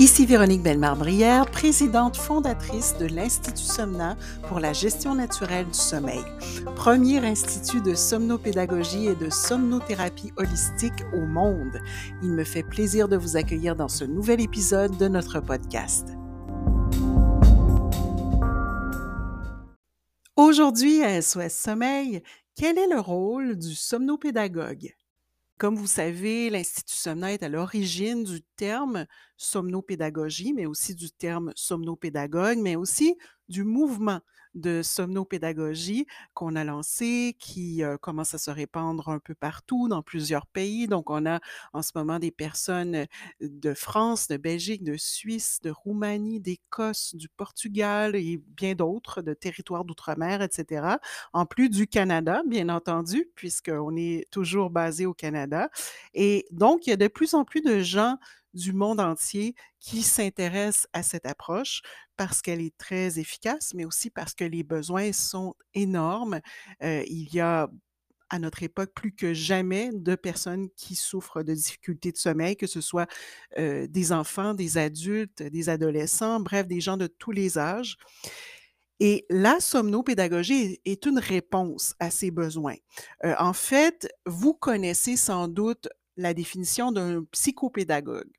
Ici Véronique Bellemare-Brière, présidente fondatrice de l'Institut Somna pour la gestion naturelle du sommeil, premier institut de somnopédagogie et de somnothérapie holistique au monde. Il me fait plaisir de vous accueillir dans ce nouvel épisode de notre podcast. Aujourd'hui à SOS Sommeil, quel est le rôle du somnopédagogue? Comme vous savez, l'Institut est à l'origine du terme somnopédagogie, mais aussi du terme somnopédagogue, mais aussi du mouvement de somnopédagogie qu'on a lancé, qui euh, commence à se répandre un peu partout dans plusieurs pays. Donc, on a en ce moment des personnes de France, de Belgique, de Suisse, de Roumanie, d'Écosse, du Portugal et bien d'autres, de territoires d'outre-mer, etc. En plus du Canada, bien entendu, puisqu'on est toujours basé au Canada. Et donc, il y a de plus en plus de gens du monde entier qui s'intéressent à cette approche parce qu'elle est très efficace, mais aussi parce que les besoins sont énormes. Euh, il y a à notre époque plus que jamais de personnes qui souffrent de difficultés de sommeil, que ce soit euh, des enfants, des adultes, des adolescents, bref, des gens de tous les âges. Et la somnopédagogie est une réponse à ces besoins. Euh, en fait, vous connaissez sans doute la définition d'un psychopédagogue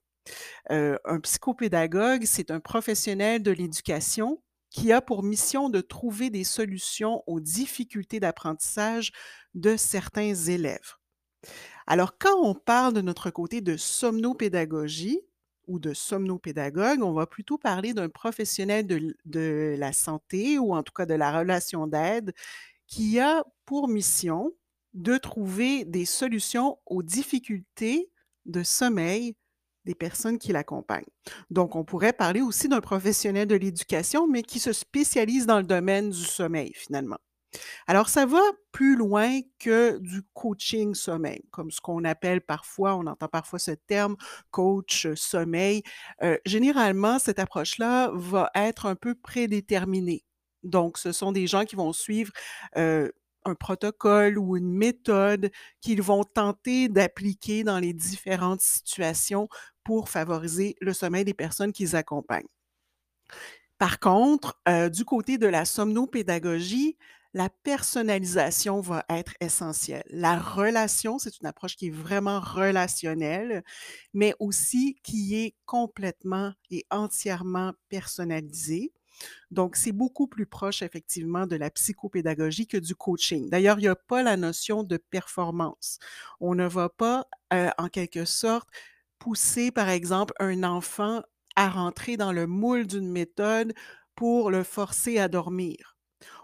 un psychopédagogue, c'est un professionnel de l'éducation qui a pour mission de trouver des solutions aux difficultés d'apprentissage de certains élèves. Alors, quand on parle de notre côté de somnopédagogie ou de somnopédagogue, on va plutôt parler d'un professionnel de, de, la santé ou en tout cas de la relation d'aide qui a pour mission de trouver des solutions aux difficultés de sommeil des personnes qui l'accompagnent. Donc, on pourrait parler aussi d'un professionnel de l'éducation, mais qui se spécialise dans le domaine du sommeil, finalement. Alors, ça va plus loin que du coaching sommeil, comme ce qu'on appelle parfois, on entend parfois ce terme coach sommeil. Euh, généralement, cette approche-là va être un peu prédéterminée. Donc, ce sont des gens qui vont suivre euh, un protocole ou une méthode qu'ils vont tenter d'appliquer dans les différentes situations pour favoriser le sommeil des personnes qu'ils accompagnent. Par contre, euh, du côté de la somnopédagogie, la personnalisation va être essentielle. La relation, c'est une approche qui est vraiment relationnelle, mais aussi qui est complètement et entièrement personnalisée. Donc, c'est beaucoup plus proche effectivement de la psychopédagogie que du coaching. D'ailleurs, il n'y a pas la notion de performance. On ne va pas, euh, en quelque sorte, pousser, par exemple, un enfant à rentrer dans le moule d'une méthode pour le forcer à dormir.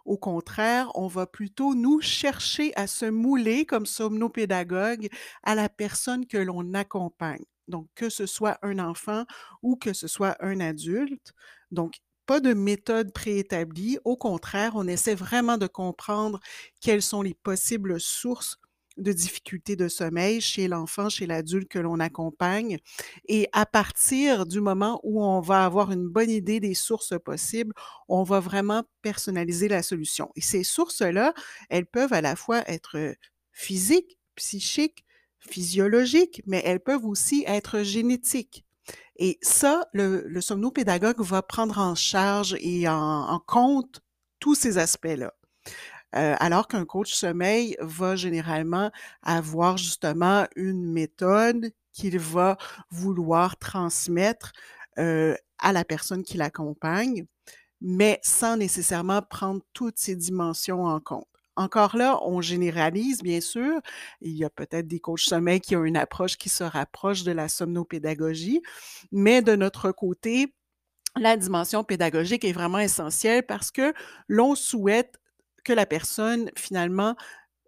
Au contraire, on va plutôt nous chercher à se mouler comme somnopédagogue à la personne que l'on accompagne. Donc, que ce soit un enfant ou que ce soit un adulte. Donc, pas de méthode préétablie. Au contraire, on essaie vraiment de comprendre quelles sont les possibles sources de difficultés de sommeil chez l'enfant, chez l'adulte que l'on accompagne. Et à partir du moment où on va avoir une bonne idée des sources possibles, on va vraiment personnaliser la solution. Et ces sources-là, elles peuvent à la fois être physiques, psychiques, physiologiques, mais elles peuvent aussi être génétiques. Et ça, le, somnopédagogue va prendre en charge et en, compte tous ces aspects-là. Euh, alors qu'un coach sommeil va généralement avoir justement une méthode qu'il va vouloir transmettre euh, à la personne qui l'accompagne, mais sans nécessairement prendre toutes ces dimensions en compte. Encore là, on généralise, bien sûr. Il y a peut-être des coachs sommeil qui ont une approche qui se rapproche de la somnopédagogie, mais de notre côté, la dimension pédagogique est vraiment essentielle parce que l'on souhaite que la personne, finalement,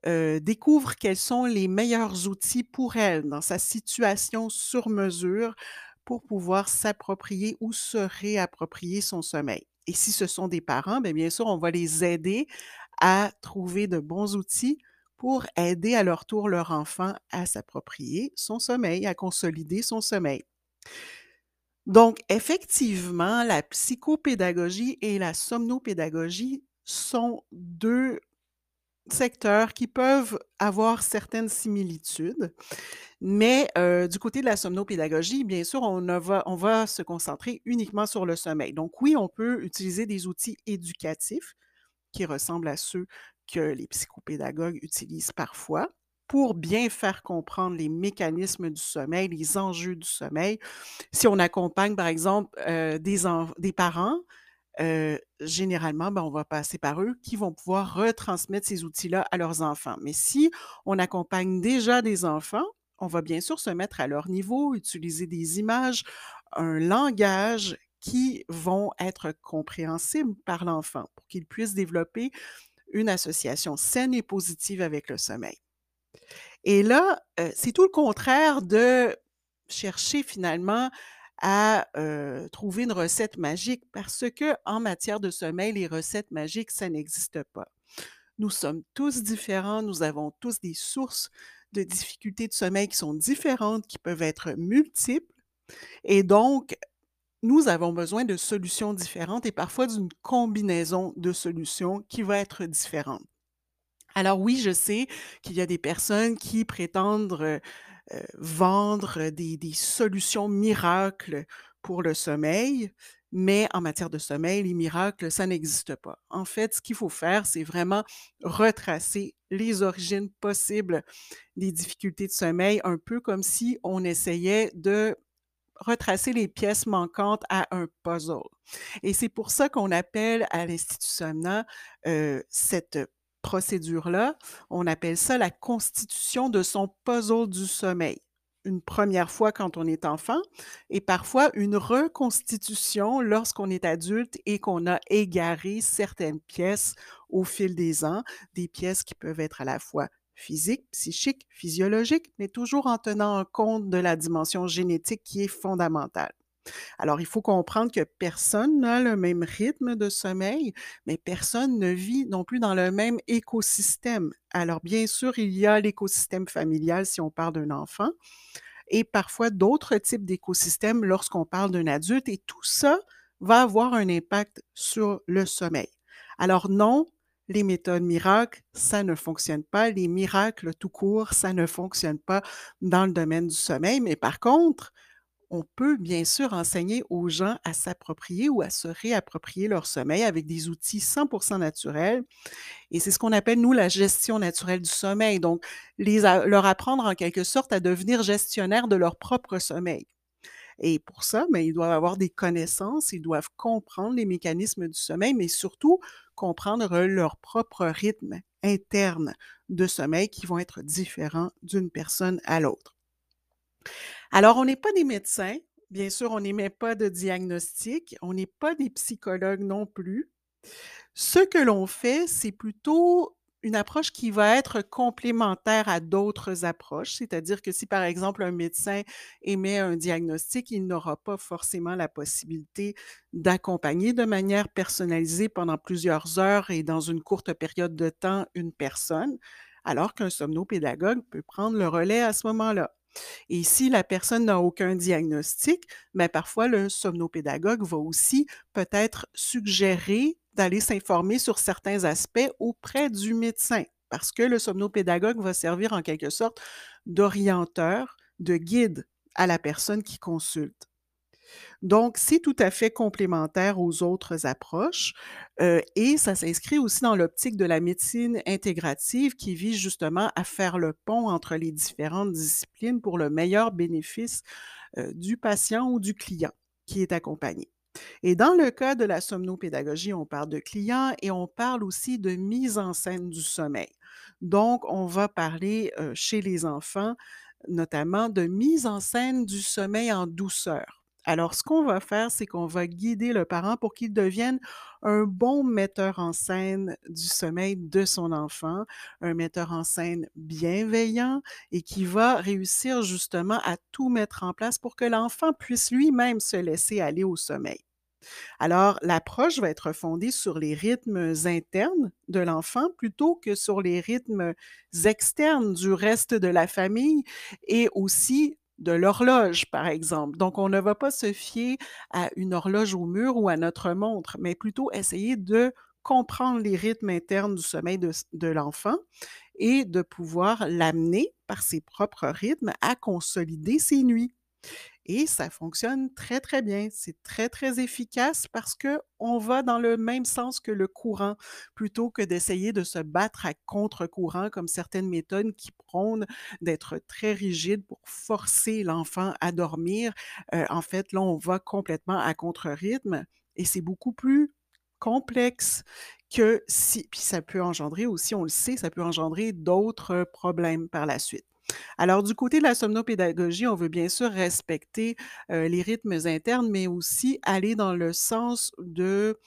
euh, découvre quels sont les meilleurs outils pour elle dans sa situation sur mesure pour pouvoir s'approprier ou se réapproprier son sommeil. Et si ce sont des parents, bien, bien sûr, on va les aider à trouver de bons outils pour aider à leur tour leur enfant à s'approprier son sommeil, à consolider son sommeil. Donc, effectivement, la psychopédagogie et la somnopédagogie sont deux secteurs qui peuvent avoir certaines similitudes. Mais, heu, du côté de la somnopédagogie, bien sûr, on va se concentrer uniquement sur le sommeil. Donc oui, on peut utiliser des outils éducatifs qui ressemblent à ceux que les psychopédagogues utilisent parfois pour bien faire comprendre les mécanismes du sommeil, les enjeux du sommeil. Si on accompagne, par exemple, heu, des parents, heu, généralement, ben, on va passer par eux qui vont pouvoir retransmettre ces outils-là à leurs enfants. Mais si on accompagne déjà des enfants, on va bien sûr se mettre à leur niveau, utiliser des images, un langage qui vont être compréhensibles par l'enfant pour qu'il puisse développer une association saine et positive avec le sommeil. Et là, heu, c'est tout le contraire de chercher finalement à, heu, trouver une recette magique parce que en matière de sommeil, les recettes magiques, ça n'existe pas. Nous sommes tous différents, nous avons tous des sources de difficultés de sommeil qui sont différentes, qui peuvent être multiples et donc nous avons besoin de solutions différentes et parfois d'une combinaison de solutions qui va être différente. Alors oui, je sais qu'il y a des personnes qui prétendent, heu heu, vendre des solutions miracles pour le sommeil, mais en matière de sommeil, les miracles, ça n'existe pas. En fait, ce qu'il faut faire, c'est vraiment retracer les origines possibles des difficultés de sommeil, un peu comme si on essayait de retracer les pièces manquantes à un puzzle. Et c'est pour ça qu'on appelle à l'Institut Somna, heu, cette procédure-là, on appelle ça la constitution de son puzzle du sommeil. Une première fois quand on est enfant et parfois une reconstitution lorsqu'on est adulte et qu'on a égaré certaines pièces au fil des ans, des pièces qui peuvent être à la fois physiques, psychiques, physiologiques, mais toujours en tenant compte de la dimension génétique qui est fondamentale. Alors, il faut comprendre que personne n'a le même rythme de sommeil, mais personne ne vit non plus dans le même écosystème. Alors, bien sûr, il y a l'écosystème familial si on parle d'un enfant et parfois d'autres types d'écosystèmes lorsqu'on parle d'un adulte et tout ça va avoir un impact sur le sommeil. Alors non, les méthodes miracles, ça ne fonctionne pas. Les miracles tout court, ça ne fonctionne pas dans le domaine du sommeil. Mais par contre, on peut bien sûr enseigner aux gens à s'approprier ou à se réapproprier leur sommeil avec des outils 100% naturels et c'est ce qu'on appelle, nous, la gestion naturelle du sommeil. Donc, leur apprendre en quelque sorte à devenir gestionnaires de leur propre sommeil et pour ça, ben, ils doivent avoir des connaissances, ils doivent comprendre les mécanismes du sommeil, mais surtout comprendre leur propre rythme interne de sommeil qui vont être différents d'une personne à l'autre. Alors, on n'est pas des médecins, bien sûr, on n'émet pas de diagnostic, on n'est pas des psychologues non plus. Ce que l'on fait, c'est plutôt une approche qui va être complémentaire à d'autres approches, c'est-à-dire que si, par exemple, un médecin émet un diagnostic, il n'aura pas forcément la possibilité d'accompagner de manière personnalisée pendant plusieurs heures et dans une courte période de temps une personne, alors qu'un somnopédagogue peut prendre le relais à ce moment-là. Et si la personne n'a aucun diagnostic, mais ben, parfois le somnopédagogue va aussi peut-être suggérer d'aller s'informer sur certains aspects auprès du médecin, parce que le somnopédagogue va servir en quelque sorte d'orienteur, de guide à la personne qui consulte. Donc, c'est tout à fait complémentaire aux autres approches euh, et ça s'inscrit aussi dans l'optique de la médecine intégrative qui vise justement à faire le pont entre les différentes disciplines pour le meilleur bénéfice euh, du patient ou du client qui est accompagné. Et dans le cas de la somnopédagogie, on parle de client et on parle aussi de mise en scène du sommeil. Donc, on va parler euh, chez les enfants notamment de mise en scène du sommeil en douceur. Alors, ce qu'on va faire, c'est qu'on va guider le parent pour qu'il devienne un bon metteur en scène du sommeil de son enfant, un metteur en scène bienveillant et qui va réussir justement à tout mettre en place pour que l'enfant puisse lui-même se laisser aller au sommeil. Alors, l'approche va être fondée sur les rythmes internes de l'enfant plutôt que sur les rythmes externes du reste de la famille et aussi de l'horloge, par exemple. Donc, on ne va pas se fier à une horloge au mur ou à notre montre, mais plutôt essayer de comprendre les rythmes internes du sommeil de, l'enfant et de pouvoir l'amener par ses propres rythmes à consolider ses nuits. Et ça fonctionne très, très bien. C'est très, très efficace parce qu'on va dans le même sens que le courant, plutôt que d'essayer de se battre à contre-courant comme certaines méthodes qui prônent d'être très rigides pour forcer l'enfant à dormir. Euh, en fait, là, on va complètement à contre-rythme et c'est beaucoup plus complexe que si, puis ça peut engendrer aussi, on le sait, ça peut engendrer d'autres problèmes par la suite. Alors, du côté de la somnopédagogie, on veut bien sûr respecter les rythmes internes, mais aussi aller dans le sens de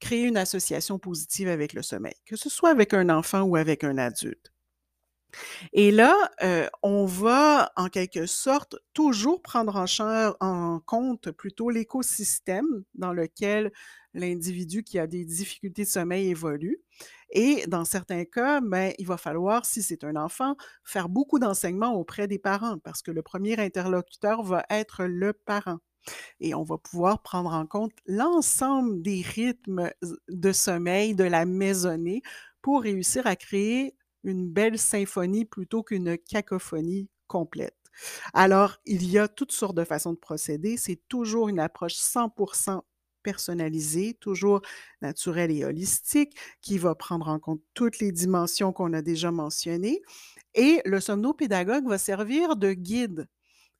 créer une association positive avec le sommeil, que ce soit avec un enfant ou avec un adulte. Et là, euh, on va en quelque sorte toujours prendre en, en compte plutôt l'écosystème dans lequel l'individu qui a des difficultés de sommeil évolue. Et dans certains cas, ben, il va falloir, si c'est un enfant, faire beaucoup d'enseignements auprès des parents parce que le premier interlocuteur va être le parent. Et on va pouvoir prendre en compte l'ensemble des rythmes de sommeil de la maisonnée pour réussir à créer une belle symphonie plutôt qu'une cacophonie complète. Alors, il y a toutes sortes de façons de procéder. C'est toujours une approche 100% personnalisée, toujours naturelle et holistique, qui va prendre en compte toutes les dimensions qu'on a déjà mentionnées. Et le somnopédagogue va servir de guide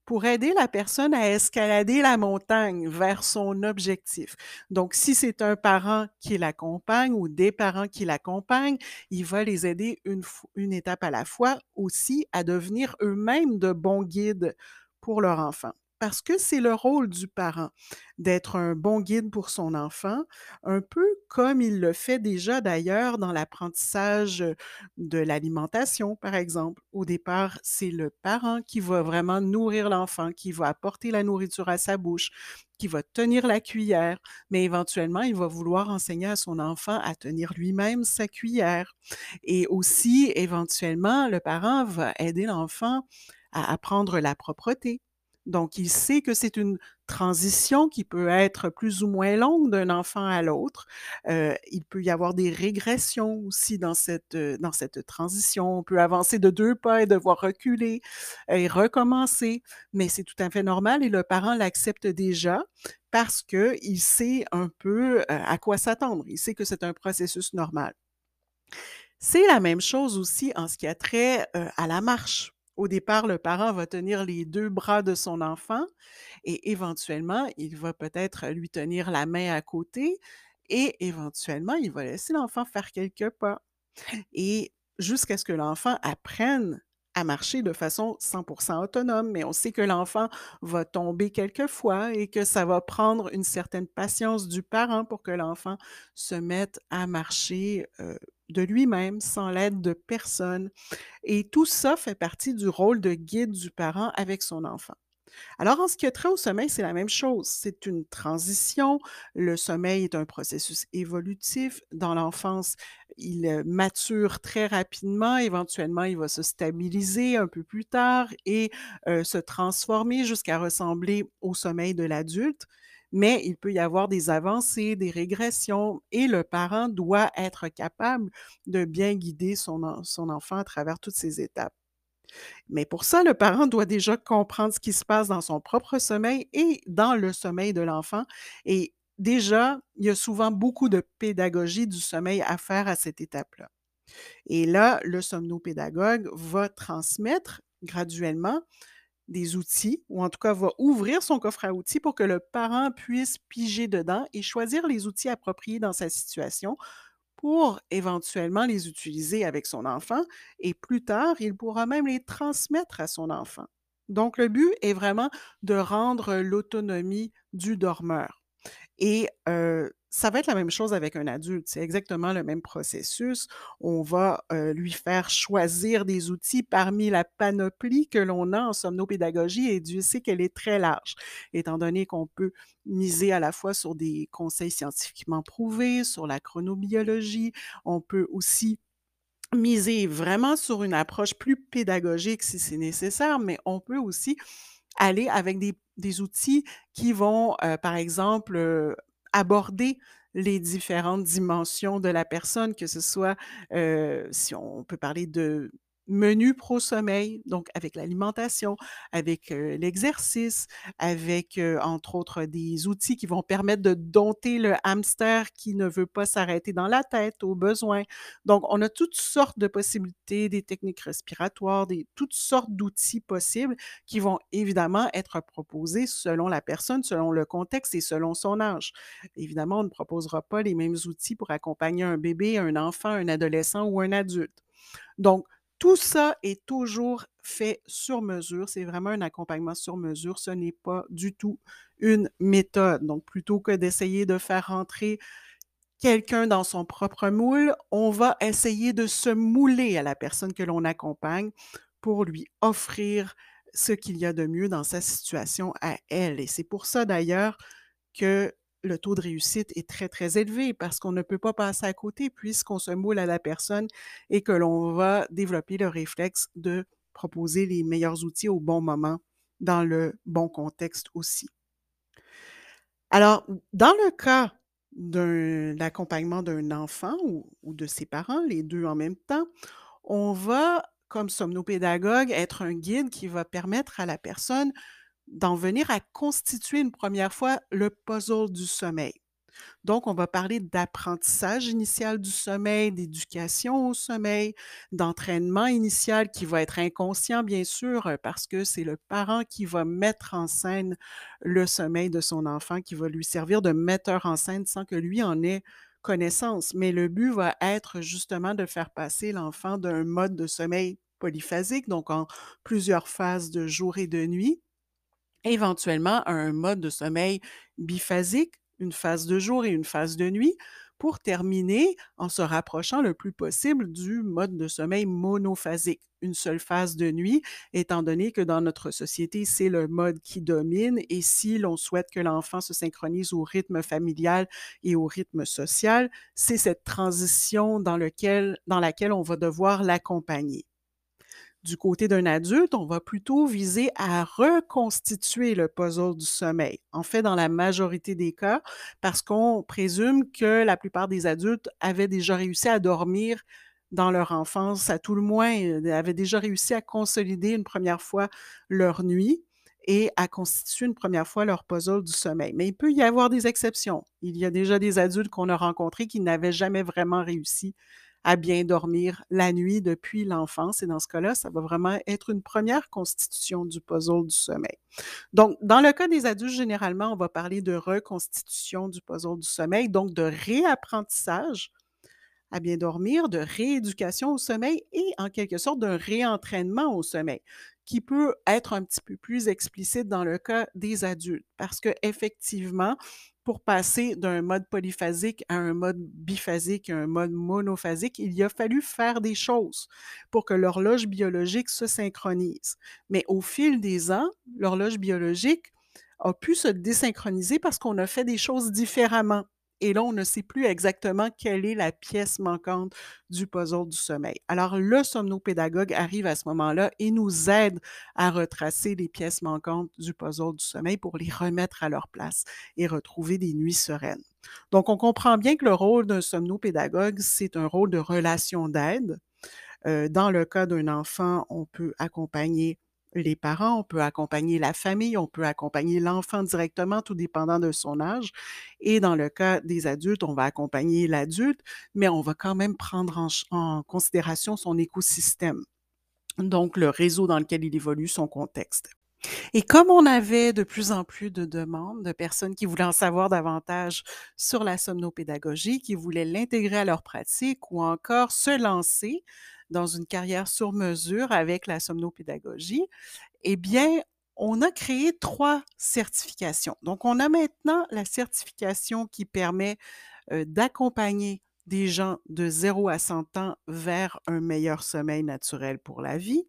pour aider la personne à escalader la montagne vers son objectif. Donc, si c'est un parent qui l'accompagne ou des parents qui l'accompagnent, il va les aider une, étape à la fois aussi à devenir eux-mêmes de bons guides pour leur enfant parce que c'est le rôle du parent d'être un bon guide pour son enfant, un peu comme il le fait déjà d'ailleurs dans l'apprentissage de l'alimentation, par exemple. Au départ, c'est le parent qui va vraiment nourrir l'enfant, qui va apporter la nourriture à sa bouche, qui va tenir la cuillère, mais éventuellement, il va vouloir enseigner à son enfant à tenir lui-même sa cuillère. Et aussi, éventuellement, le parent va aider l'enfant à apprendre la propreté, donc, il sait que c'est une transition qui peut être plus ou moins longue d'un enfant à l'autre. Euh, il peut y avoir des régressions aussi dans cette, euh, dans cette transition. On peut avancer de deux pas et devoir reculer et recommencer, mais c'est tout à fait normal et le parent l'accepte déjà parce qu'il sait un peu euh, à quoi s'attendre. Il sait que c'est un processus normal. C'est la même chose aussi en ce qui a trait à la marche. Au départ, le parent va tenir les deux bras de son enfant et éventuellement, il va peut-être lui tenir la main à côté et éventuellement, il va laisser l'enfant faire quelques pas. Et jusqu'à ce que l'enfant apprenne à marcher de façon 100% autonome, mais on sait que l'enfant va tomber quelquefois et que ça va prendre une certaine patience du parent pour que l'enfant se mette à marcher euh, de lui-même, sans l'aide de personne. Et tout ça fait partie du rôle de guide du parent avec son enfant. Alors, en ce qui a trait au sommeil, c'est la même chose. C'est une transition. Le sommeil est un processus évolutif. Dans l'enfance, il euh, mature très rapidement. Éventuellement, il va se stabiliser un peu plus tard et euh, se transformer jusqu'à ressembler au sommeil de l'adulte mais il peut y avoir des avancées, des régressions, et le parent doit être capable de bien guider son, enfant à travers toutes ces étapes. Mais pour ça, le parent doit déjà comprendre ce qui se passe dans son propre sommeil et dans le sommeil de l'enfant. Et déjà, il y a souvent beaucoup de pédagogie du sommeil à faire à cette étape-là. Et là, le somnopédagogue va transmettre graduellement des outils, ou en tout cas va ouvrir son coffre à outils pour que le parent puisse piger dedans et choisir les outils appropriés dans sa situation pour éventuellement les utiliser avec son enfant et plus tard, il pourra même les transmettre à son enfant. Donc le but est vraiment de rendre l'autonomie du dormeur. Et ça va être la même chose avec un adulte. C'est exactement le même processus. On va lui faire choisir des outils parmi la panoplie que l'on a en somnopédagogie et Dieu sait qu'elle est très large, étant donné qu'on peut miser à la fois sur des conseils scientifiquement prouvés, sur la chronobiologie. On peut aussi miser vraiment sur une approche plus pédagogique si c'est nécessaire, mais on peut aussi aller avec des, outils qui vont, par exemple, aborder les différentes dimensions de la personne, que ce soit, heu, si on peut parler de menu pro-sommeil, donc avec l'alimentation, avec, l'exercice, avec, entre autres, des outils qui vont permettre de dompter le hamster qui ne veut pas s'arrêter dans la tête au besoin. Donc on a toutes sortes de possibilités, des techniques respiratoires, des toutes sortes d'outils possibles qui vont évidemment être proposés selon la personne, selon le contexte et selon son âge. Évidemment, on ne proposera pas les mêmes outils pour accompagner un bébé, un enfant, un adolescent ou un adulte. Donc tout ça est toujours fait sur mesure. C'est vraiment un accompagnement sur mesure. Ce n'est pas du tout une méthode. Donc, plutôt que d'essayer de faire rentrer quelqu'un dans son propre moule, on va essayer de se mouler à la personne que l'on accompagne pour lui offrir ce qu'il y a de mieux dans sa situation à elle. Et c'est pour ça d'ailleurs que le taux de réussite est très, très élevé parce qu'on ne peut pas passer à côté puisqu'on se moule à la personne et que l'on va développer le réflexe de proposer les meilleurs outils au bon moment dans le bon contexte aussi. Alors, dans le cas d'un accompagnement d'un enfant ou, de ses parents, les deux en même temps, on va, comme somnopédagogue, être un guide qui va permettre à la personne d'en venir à constituer une première fois le puzzle du sommeil. Donc, on va parler d'apprentissage initial du sommeil, d'éducation au sommeil, d'entraînement initial qui va être inconscient, bien sûr, euh, parce que c'est le parent qui va mettre en scène le sommeil de son enfant, qui va lui servir de metteur en scène sans que lui en ait connaissance. Mais le but va être justement de faire passer l'enfant d'un mode de sommeil polyphasique, donc en plusieurs phases de jour et de nuit, éventuellement un mode de sommeil biphasique, une phase de jour et une phase de nuit, pour terminer en se rapprochant le plus possible du mode de sommeil monophasique, une seule phase de nuit, étant donné que dans notre société, c'est le mode qui domine et si l'on souhaite que l'enfant se synchronise au rythme familial et au rythme social, c'est cette transition dans, dans laquelle on va devoir l'accompagner. Du côté d'un adulte, on va plutôt viser à reconstituer le puzzle du sommeil. En fait, dans la majorité des cas, parce qu'on présume que la plupart des adultes avaient déjà réussi à dormir dans leur enfance, à tout le moins, euh, avaient déjà réussi à consolider une première fois leur nuit et à constituer une première fois leur puzzle du sommeil. Mais il peut y avoir des exceptions. Il y a déjà des adultes qu'on a rencontrés qui n'avaient jamais vraiment réussi à bien dormir la nuit depuis l'enfance. Et dans ce cas-là, ça va vraiment être une première constitution du puzzle du sommeil. Donc, dans le cas des adultes, généralement, on va parler de reconstitution du puzzle du sommeil, donc de réapprentissage à bien dormir, de rééducation au sommeil et en quelque sorte d'un réentraînement au sommeil qui peut être un petit peu plus explicite dans le cas des adultes parce que effectivement, pour passer d'un mode polyphasique à un mode biphasique, à un mode monophasique, il a fallu faire des choses pour que l'horloge biologique se synchronise. Mais au fil des ans, l'horloge biologique a pu se désynchroniser parce qu'on a fait des choses différemment. Et là, on ne sait plus exactement quelle est la pièce manquante du puzzle du sommeil. Alors, le somnopédagogue arrive à ce moment-là et nous aide à retracer les pièces manquantes du puzzle du sommeil pour les remettre à leur place et retrouver des nuits sereines. Donc, on comprend bien que le rôle d'un somnopédagogue, c'est un rôle de relation d'aide. Euh, dans le cas d'un enfant, on peut accompagner les parents, on peut accompagner la famille, on peut accompagner l'enfant directement, tout dépendant de son âge. Et dans le cas des adultes, on va accompagner l'adulte, mais on va quand même prendre en, considération son écosystème, donc le réseau dans lequel il évolue, son contexte. Et comme on avait de plus en plus de demandes de personnes qui voulaient en savoir davantage sur la somnopédagogie, qui voulaient l'intégrer à leur pratique ou encore se lancer dans une carrière sur mesure avec la somnopédagogie, eh bien, on a créé trois certifications. Donc, on a maintenant la certification qui permet euh, d'accompagner des gens de 0 à 100 ans vers un meilleur sommeil naturel pour la vie.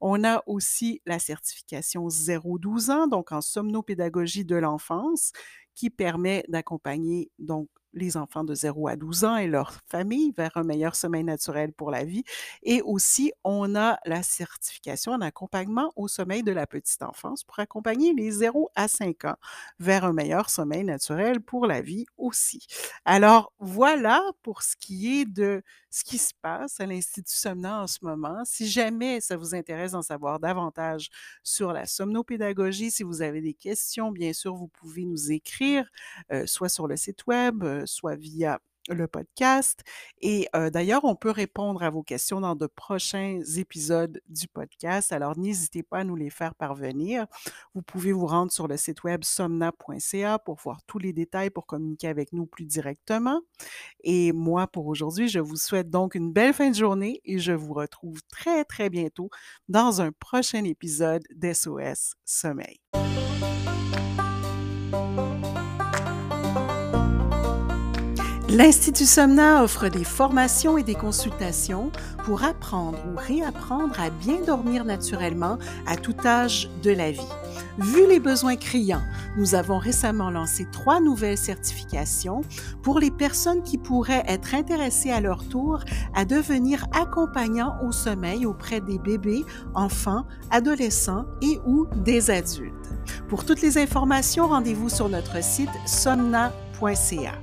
On a aussi la certification 0-12 ans, donc en somnopédagogie de l'enfance, qui permet d'accompagner donc les enfants de 0 à 12 ans et leurs familles vers un meilleur sommeil naturel pour la vie. Et aussi, on a la certification en accompagnement au sommeil de la petite enfance pour accompagner les 0 à 5 ans vers un meilleur sommeil naturel pour la vie aussi. Alors, voilà pour ce qui est de ce qui se passe à l'Institut Somna en ce moment. Si jamais ça vous intéresse d'en savoir davantage sur la somnopédagogie, si vous avez des questions, bien sûr, vous pouvez nous écrire, euh, soit sur le site web, euh, soit via le podcast. Et euh, d'ailleurs, on peut répondre à vos questions dans de prochains épisodes du podcast. Alors, n'hésitez pas à nous les faire parvenir. Vous pouvez vous rendre sur le site web somna.ca pour voir tous les détails, pour communiquer avec nous plus directement. Et moi, pour aujourd'hui, je vous souhaite donc une belle fin de journée et je vous retrouve très, très bientôt dans un prochain épisode d'SOS Sommeil. L'Institut Somna offre des formations et des consultations pour apprendre ou réapprendre à bien dormir naturellement à tout âge de la vie. Vu les besoins criants, nous avons récemment lancé trois nouvelles certifications pour les personnes qui pourraient être intéressées à leur tour à devenir accompagnants au sommeil auprès des bébés, enfants, adolescents et ou des adultes. Pour toutes les informations, rendez-vous sur notre site somna.ca.